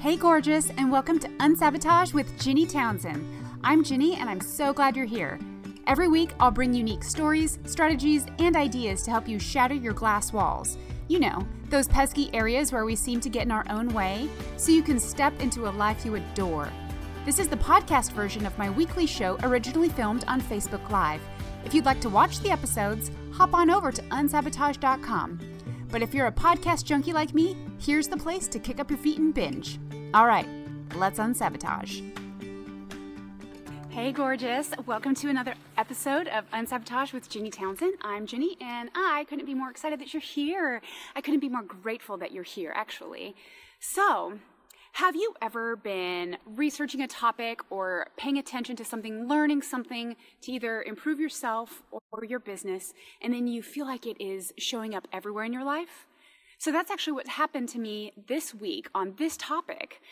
Hey, gorgeous, and welcome to Unsabotage with Ginny Townsend. I'm Ginny, and I'm so glad you're here. Every week, I'll bring unique stories, strategies, and ideas to help you shatter your glass walls. You know, those pesky areas where we seem to get in our own way, so you can step into a life you adore. This is the podcast version of my weekly show originally filmed on Facebook Live. If you'd like to watch the episodes, hop on over to unsabotage.com. But if you're a podcast junkie like me, here's the place to kick up your feet and binge. All right, let's unsabotage. Hey, gorgeous. Welcome to another episode of Unsabotage with Ginny Townsend. I'm Ginny, and I couldn't be more excited that you're here. I couldn't be more grateful that you're here, actually. So, have you ever been researching a topic or paying attention to something, learning something to either improve yourself or your business, and then you feel like it is showing up everywhere in your life? So that's actually what happened to me this week on this topic.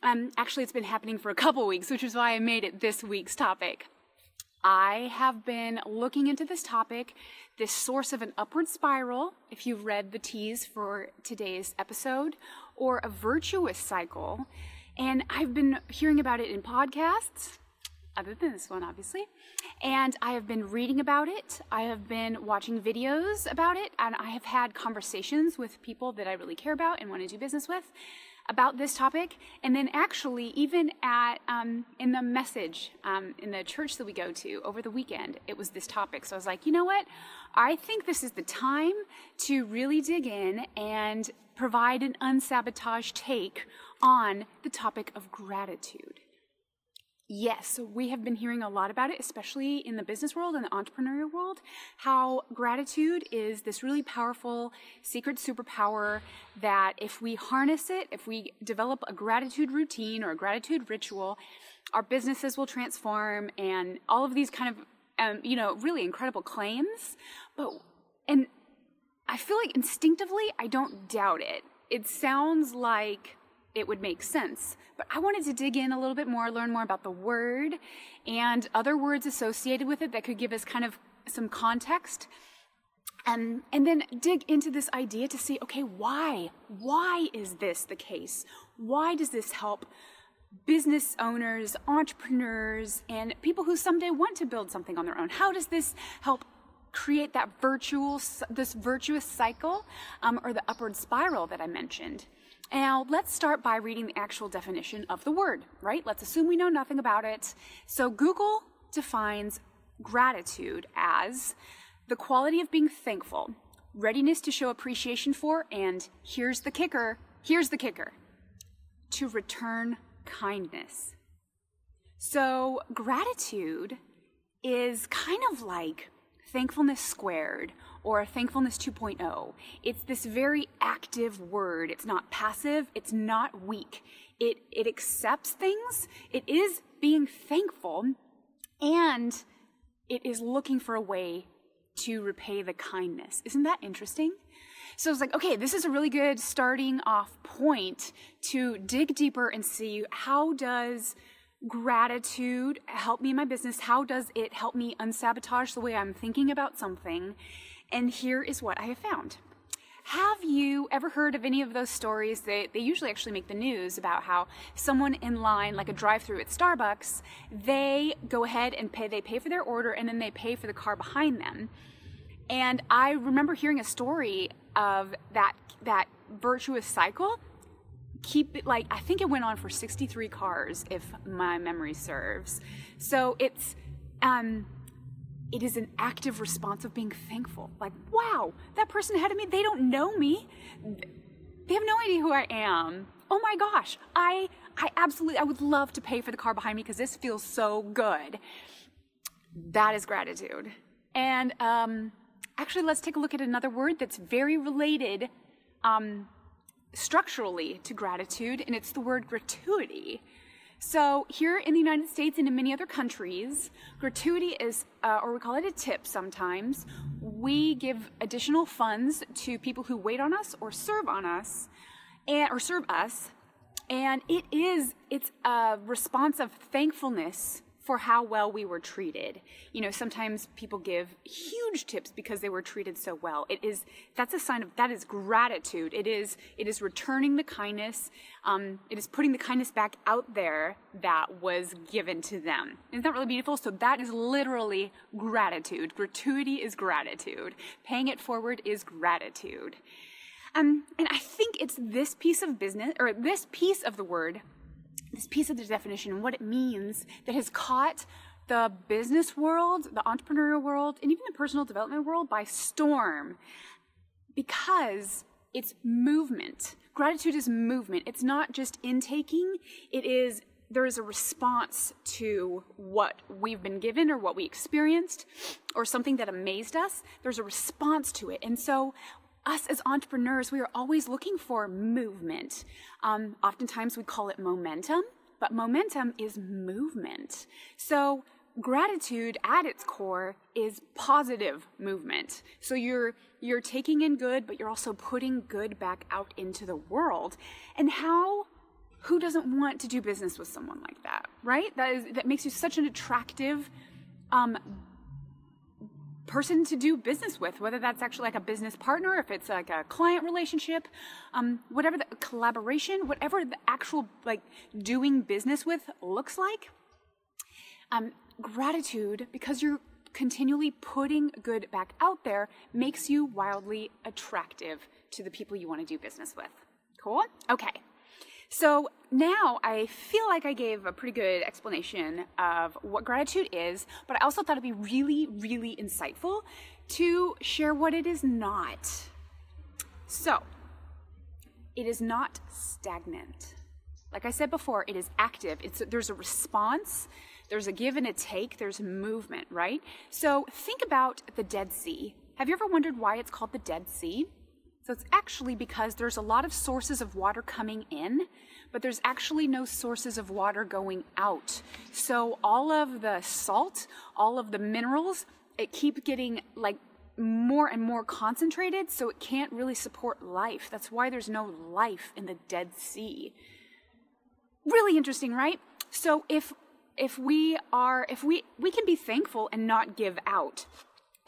Um, actually, it's been happening for a couple weeks, which is why I made it this week's topic. I have been looking into this topic, this source of an upward spiral, if you've read the tease for today's episode, or a virtuous cycle. And I've been hearing about it in podcasts, other than this one, obviously. And I have been reading about it. I have been watching videos about it. And I have had conversations with people that I really care about and want to do business with about this topic. And then, actually, even at um, in the message um, in the church that we go to over the weekend, it was this topic. So I was like, you know what? I think this is the time to really dig in and provide an unsabotage take on the topic of gratitude. Yes, we have been hearing a lot about it, especially in the business world and the entrepreneurial world, how gratitude is this really powerful secret superpower that if we harness it, if we develop a gratitude routine or a gratitude ritual, our businesses will transform and all of these kind of, um, you know, really incredible claims. But, and I feel like instinctively, I don't doubt it. It sounds like it would make sense. But I wanted to dig in a little bit more, learn more about the word and other words associated with it that could give us kind of some context. And, and then dig into this idea to see okay, why? Why is this the case? Why does this help business owners, entrepreneurs, and people who someday want to build something on their own? How does this help create that virtuous, this virtuous cycle um, or the upward spiral that I mentioned? Now, let's start by reading the actual definition of the word, right? Let's assume we know nothing about it. So, Google defines gratitude as the quality of being thankful, readiness to show appreciation for, and here's the kicker here's the kicker to return kindness. So, gratitude is kind of like thankfulness squared or thankfulness 2.0. It's this very active word. It's not passive, it's not weak. It it accepts things. It is being thankful and it is looking for a way to repay the kindness. Isn't that interesting? So it's like, okay, this is a really good starting off point to dig deeper and see how does gratitude help me in my business? How does it help me unsabotage the way I'm thinking about something? And here is what I have found. Have you ever heard of any of those stories? that they usually actually make the news about how someone in line, like a drive through at Starbucks, they go ahead and pay, they pay for their order and then they pay for the car behind them. And I remember hearing a story of that, that virtuous cycle keep it like I think it went on for 63 cars if my memory serves. So it's um it is an active response of being thankful. Like, wow, that person ahead of me, they don't know me. They have no idea who I am. Oh my gosh, I I absolutely I would love to pay for the car behind me because this feels so good. That is gratitude. And um actually let's take a look at another word that's very related um structurally to gratitude, and it's the word gratuity. So, here in the United States and in many other countries, gratuity is, uh, or we call it a tip sometimes, we give additional funds to people who wait on us or serve on us, and, or serve us, and it is, it's a response of thankfulness for how well we were treated. You know, sometimes people give huge tips because they were treated so well. It is that's a sign of that is gratitude. It is it is returning the kindness. Um, it is putting the kindness back out there that was given to them. Isn't that really beautiful? So that is literally gratitude. Gratuity is gratitude. Paying it forward is gratitude. Um, and I think it's this piece of business or this piece of the word this piece of the definition and what it means that has caught the business world, the entrepreneurial world, and even the personal development world by storm because it's movement. Gratitude is movement. It's not just intaking, it is there is a response to what we've been given or what we experienced or something that amazed us. There's a response to it. And so us as entrepreneurs, we are always looking for movement. Um, oftentimes we call it momentum, but momentum is movement. So gratitude at its core is positive movement. So you're you're taking in good, but you're also putting good back out into the world. And how who doesn't want to do business with someone like that, right? That is that makes you such an attractive um, person to do business with, whether that's actually like a business partner, if it's like a client relationship, um, whatever the collaboration, whatever the actual like doing business with looks like. Um, gratitude, because you're continually putting good back out there, makes you wildly attractive to the people you want to do business with. Cool? Okay. So now I feel like I gave a pretty good explanation of what gratitude is, but I also thought it'd be really, really insightful to share what it is not. So, it is not stagnant. Like I said before, it is active. It's, there's a response, there's a give and a take, there's movement, right? So think about the Dead Sea. Have you ever wondered why it's called the Dead Sea? So it's actually because there's a lot of sources of water coming in, but there's actually no sources of water going out. So all of the salt, all of the minerals, it keep getting like more and more concentrated, so it can't really support life. That's why there's no life in the Dead Sea. Really interesting, right? So if if we are if we we can be thankful and not give out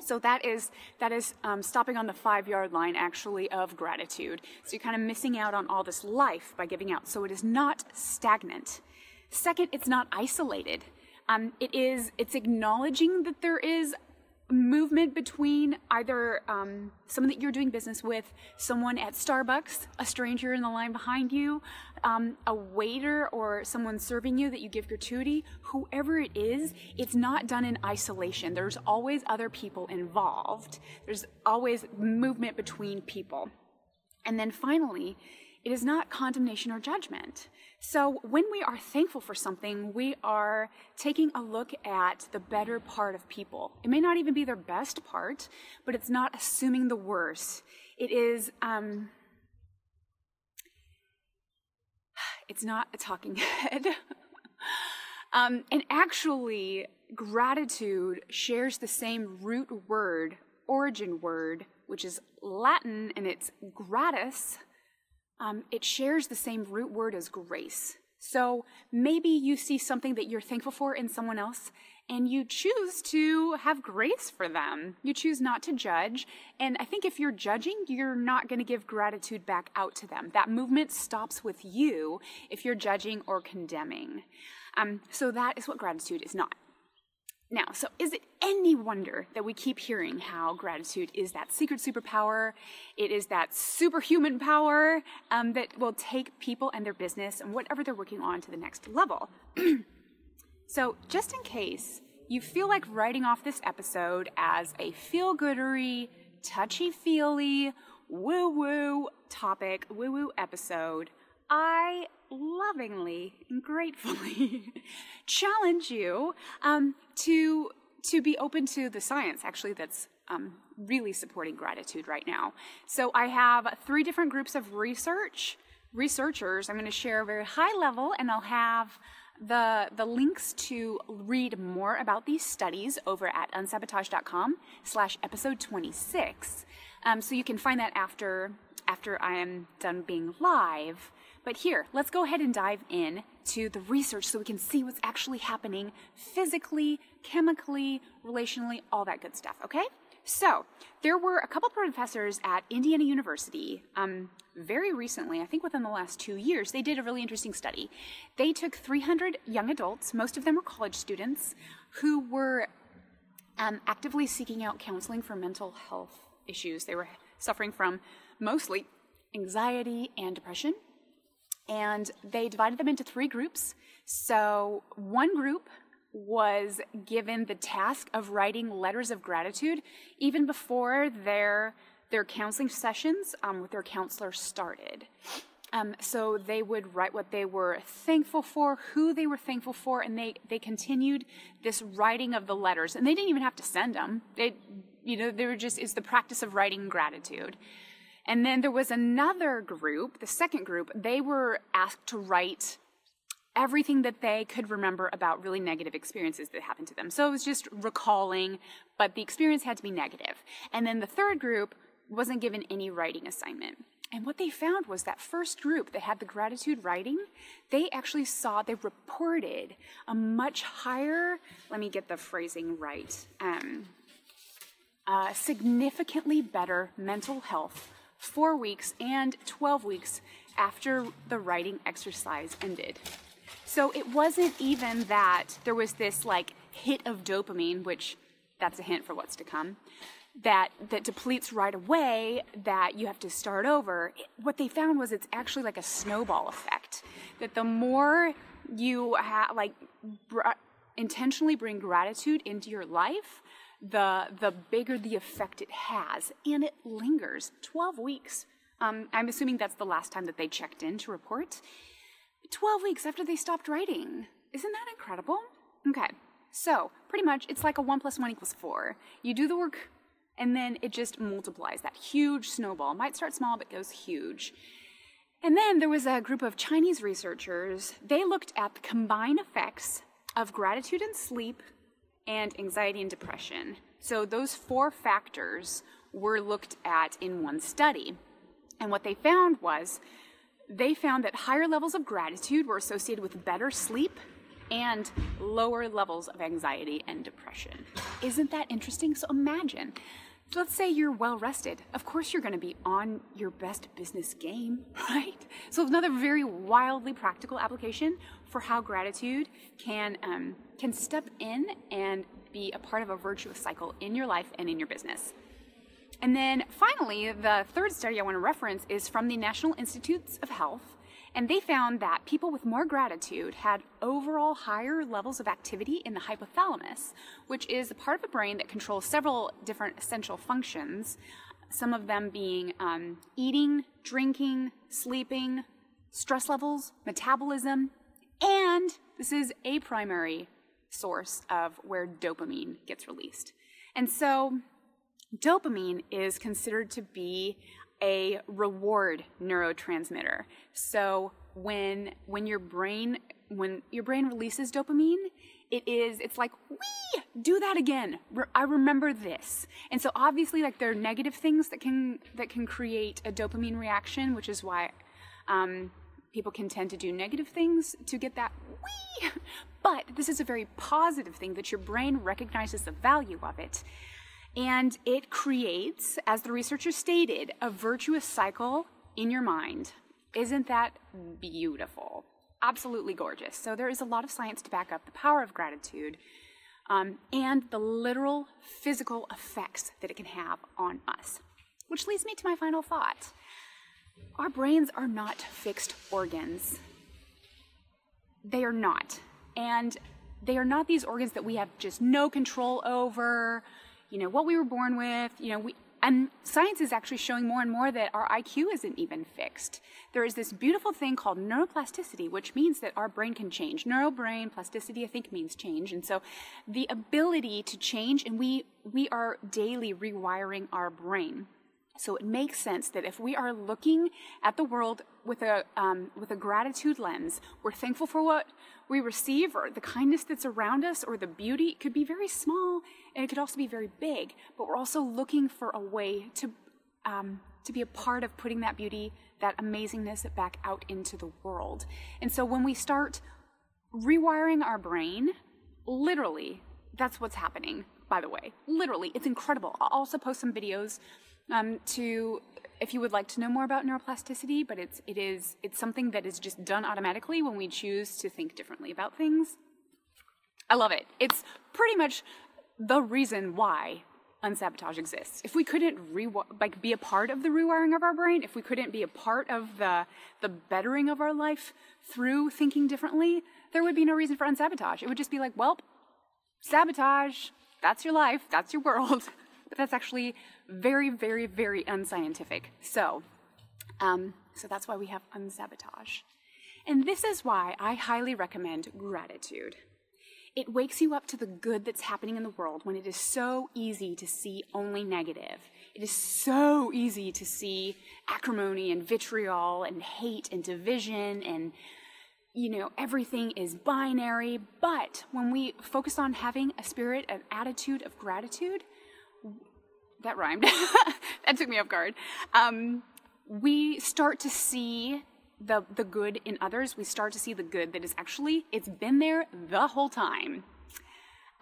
so that is that is um, stopping on the five yard line actually of gratitude. So you're kind of missing out on all this life by giving out. So it is not stagnant. Second, it's not isolated. Um, it is it's acknowledging that there is movement between either um, someone that you're doing business with, someone at Starbucks, a stranger in the line behind you, um, a waiter or someone serving you that you give gratuity, whoever it is, it's not done in isolation. There's always other people involved. There's always movement between people. And then finally, it is not condemnation or judgment. So when we are thankful for something, we are taking a look at the better part of people. It may not even be their best part, but it's not assuming the worst. It is, um, it's not a talking head. um, and actually, gratitude shares the same root word, origin word, which is Latin and it's gratis um, it shares the same root word as grace. So maybe you see something that you're thankful for in someone else and you choose to have grace for them. You choose not to judge. And I think if you're judging, you're not going to give gratitude back out to them. That movement stops with you if you're judging or condemning. Um, so that is what gratitude is not. Now, so is it any wonder that we keep hearing how gratitude is that secret superpower? It is that superhuman power um, that will take people and their business and whatever they're working on to the next level. so, just in case you feel like writing off this episode as a feel goodery, touchy feely, woo woo topic, woo woo episode, I lovingly and gratefully challenge you um, to to be open to the science actually that's um, really supporting gratitude right now. So I have three different groups of research researchers. I'm going to share very high level, and I'll have the the links to read more about these studies over at unsabotage.com slash episode 26 um, so you can find that after after I am done being live. But here, let's go ahead and dive in to the research so we can see what's actually happening physically, chemically, relationally, all that good stuff, okay? So, there were a couple professors at Indiana University um, very recently, I think within the last two years, they did a really interesting study. They took 300 young adults, most of them were college students, who were um, actively seeking out counseling for mental health issues. They were suffering from mostly anxiety and depression. And they divided them into three groups. So, one group was given the task of writing letters of gratitude even before their their counseling sessions um, with their counselor started. Um, so they would write what they were thankful for, who they were thankful for, and they they continued this writing of the letters. And they didn't even have to send them. They, you know, they were just it's the practice of writing gratitude. And then there was another group, the second group. They were asked to write everything that they could remember about really negative experiences that happened to them. So it was just recalling, but the experience had to be negative. And then the third group wasn't given any writing assignment. And what they found was that first group that had the gratitude writing, they actually saw, they reported a much higher, let me get the phrasing right, um, uh, significantly better mental health four weeks and 12 weeks after the writing exercise ended. So it wasn't even that there was this like hit of dopamine, which that's a hint for what's to come, that that depletes right away that you have to start over. what they found was it's actually like a snowball effect. That the more you ha- like br- intentionally bring gratitude into your life, the the bigger the effect it has, and it lingers 12 weeks. Um, I'm assuming that's the last time that they checked in to report. 12 weeks after they stopped writing. Isn't that incredible? Okay, so pretty much it's like a 1 plus 1 equals 4. You do the work, and then it just multiplies. That huge snowball might start small, but goes huge. And then there was a group of Chinese researchers. They looked at the combined effects of gratitude and sleep and anxiety and depression. So those four factors were looked at in one study. And what they found was they found that higher levels of gratitude were associated with better sleep and lower levels of anxiety and depression. Isn't that interesting? So imagine, let's say you're well rested. Of course, you're going to be on your best business game, right? So another very wildly practical application for how gratitude can um, can step in and be a part of a virtuous cycle in your life and in your business. And then finally, the third study I want to reference is from the National Institutes of Health. And they found that people with more gratitude had overall higher levels of activity in the hypothalamus, which is a part of the brain that controls several different essential functions, some of them being um, eating, drinking, sleeping, stress levels, metabolism, and this is a primary source of where dopamine gets released. And so Dopamine is considered to be a reward neurotransmitter. So when when your brain when your brain releases dopamine, it is it's like we do that again. I remember this. And so obviously like there are negative things that can that can create a dopamine reaction, which is why um, people can tend to do negative things to get that we. But this is a very positive thing that your brain recognizes the value of it. And it creates, as the researchers stated, a virtuous cycle in your mind. Isn't that beautiful? Absolutely gorgeous. So, there is a lot of science to back up the power of gratitude um, and the literal physical effects that it can have on us. Which leads me to my final thought our brains are not fixed organs. They are not. And they are not these organs that we have just no control over you know, what we were born with, you know, we, and science is actually showing more and more that our IQ isn't even fixed. There is this beautiful thing called neuroplasticity, which means that our brain can change. Neurobrain plasticity, I think, means change. And so the ability to change, and we, we are daily rewiring our brain. So it makes sense that if we are looking at the world with a, um, with a gratitude lens, we're thankful for what we receive or the kindness that's around us or the beauty. It could be very small and it could also be very big, but we're also looking for a way to um, to be a part of putting that beauty, that amazingness back out into the world. And so when we start rewiring our brain, literally, that's what's happening, by the way. Literally, it's incredible. I'll also post some videos um, to if you would like to know more about neuroplasticity, but it's it is it's something that is just done automatically when we choose to think differently about things. I love it. It's pretty much the reason why unsabotage exists. If we couldn't re- like be a part of the rewiring of our brain, if we couldn't be a part of the the bettering of our life through thinking differently, there would be no reason for unsabotage. It would just be like, well, sabotage, that's your life, that's your world. but that's actually very, very, very unscientific. So, um, so that's why we have unsabotage. And this is why I highly recommend gratitude. It wakes you up to the good that's happening in the world when it is so easy to see only negative. It is so easy to see acrimony and vitriol and hate and division and you know, everything is binary. But when we focus on having a spirit, an attitude of gratitude, that rhymed. that took me off guard. Um, we start to see the the good in others. We start to see the good that is actually it's been there the whole time.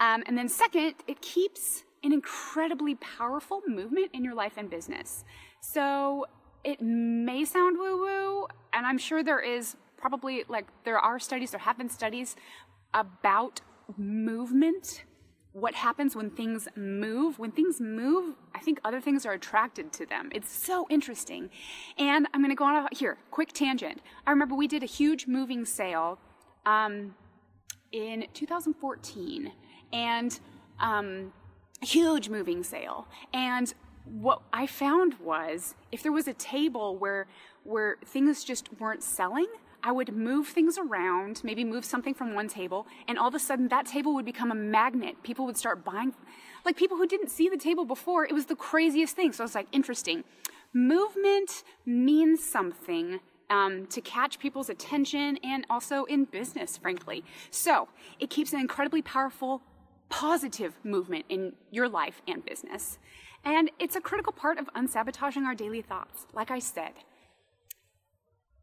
Um, and then second, it keeps an incredibly powerful movement in your life and business. So it may sound woo woo, and I'm sure there is probably like there are studies, there have been studies about movement what happens when things move. When things move, I think other things are attracted to them. It's so interesting. And I'm going to go on here, quick tangent. I remember we did a huge moving sale um, in 2014, and um, huge moving sale. And what I found was if there was a table where where things just weren't selling, I would move things around, maybe move something from one table, and all of a sudden that table would become a magnet. People would start buying, like people who didn't see the table before. It was the craziest thing. So I was like, interesting. Movement means something um, to catch people's attention and also in business, frankly. So it keeps an incredibly powerful, positive movement in your life and business. And it's a critical part of unsabotaging our daily thoughts. Like I said,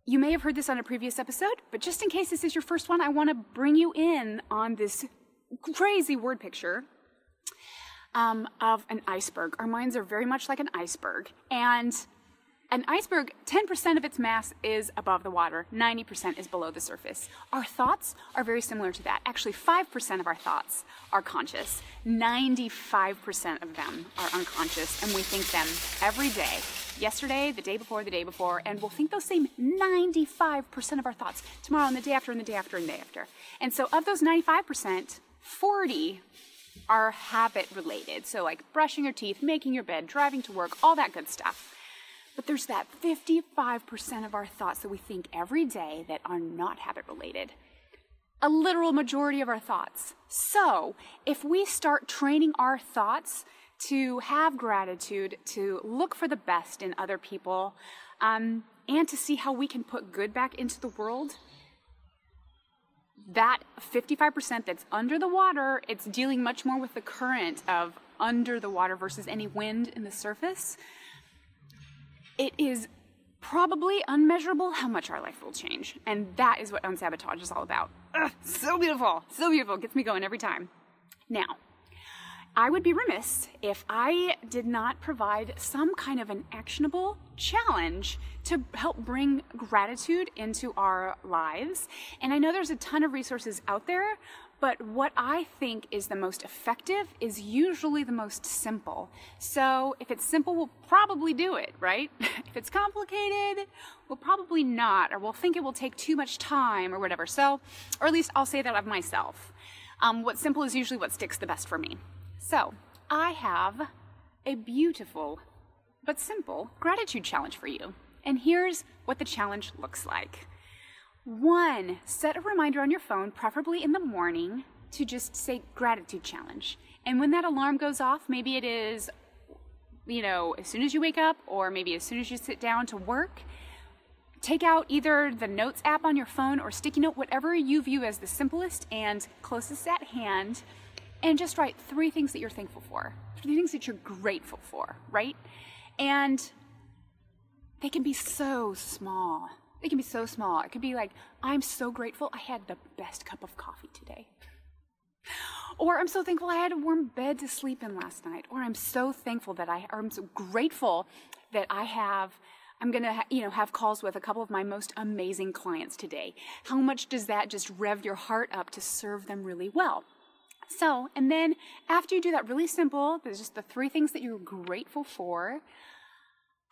you may have heard this on a previous episode, but just in case this is your first one, I want to bring you in on this crazy word picture um, of an iceberg. Our minds are very much like an iceberg. And an iceberg, 10% of its mass is above the water, 90% is below the surface. Our thoughts are very similar to that. Actually, 5% of our thoughts are conscious, 95% of them are unconscious, and we think them every day. Yesterday, the day before, the day before, and we'll think those same 95% of our thoughts tomorrow and the day after and the day after and the day after. And so, of those 95%, 40 are habit related. So, like brushing your teeth, making your bed, driving to work, all that good stuff. But there's that 55% of our thoughts that we think every day that are not habit related. A literal majority of our thoughts. So, if we start training our thoughts to have gratitude, to look for the best in other people, um, and to see how we can put good back into the world, that 55% that's under the water, it's dealing much more with the current of under the water versus any wind in the surface it is probably unmeasurable how much our life will change. And that is what unsabotage is all about. Ugh, so beautiful, so beautiful. Gets me going every time. Now, I would be remiss if I did not provide some kind of an actionable challenge to help bring gratitude into our lives. And I know there's a ton of resources out there, but what I think is the most effective is usually the most simple. So if it's simple, we'll probably do it, right? if it's complicated, we'll probably not, or we'll think it will take too much time or whatever. So, or at least I'll say that of myself. Um, what's simple is usually what sticks the best for me. So I have a beautiful but simple gratitude challenge for you. And here's what the challenge looks like. One, set a reminder on your phone, preferably in the morning, to just say gratitude challenge. And when that alarm goes off, maybe it is, you know, as soon as you wake up or maybe as soon as you sit down to work, take out either the notes app on your phone or sticky note, whatever you view as the simplest and closest at hand, and just write three things that you're thankful for, three things that you're grateful for, right? And they can be so small. They can be so small. It could be like, I'm so grateful I had the best cup of coffee today. Or I'm so thankful I had a warm bed to sleep in last night. Or I'm so thankful that I, or I'm so grateful that I have, I'm gonna, ha- you know, have calls with a couple of my most amazing clients today. How much does that just rev your heart up to serve them really well? So, and then after you do that really simple, there's just the three things that you're grateful for.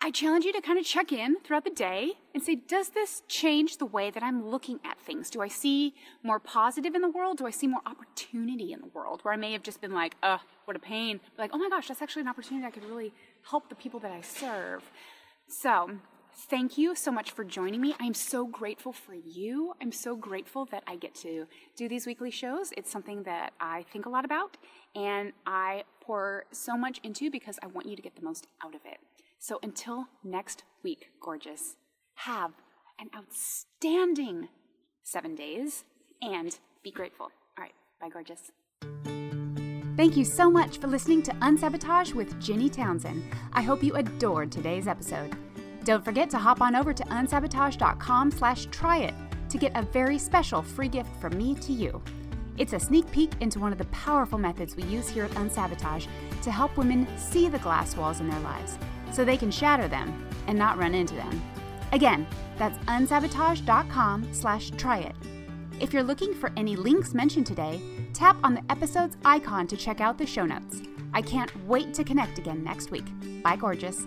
I challenge you to kind of check in throughout the day and say, does this change the way that I'm looking at things? Do I see more positive in the world? Do I see more opportunity in the world? Where I may have just been like, ugh, what a pain. Like, oh my gosh, that's actually an opportunity I could really help the people that I serve. So, thank you so much for joining me. I'm so grateful for you. I'm so grateful that I get to do these weekly shows. It's something that I think a lot about and I pour so much into because I want you to get the most out of it. So until next week, gorgeous, have an outstanding seven days and be grateful. All right, bye, gorgeous. Thank you so much for listening to Unsabotage with Ginny Townsend. I hope you adored today's episode. Don't forget to hop on over to unsabotage.com slash try it to get a very special free gift from me to you. It's a sneak peek into one of the powerful methods we use here at Unsabotage to help women see the glass walls in their lives so they can shatter them and not run into them. Again, that's unsabotage.com slash try it. If you're looking for any links mentioned today, tap on the episode's icon to check out the show notes. I can't wait to connect again next week. Bye, gorgeous.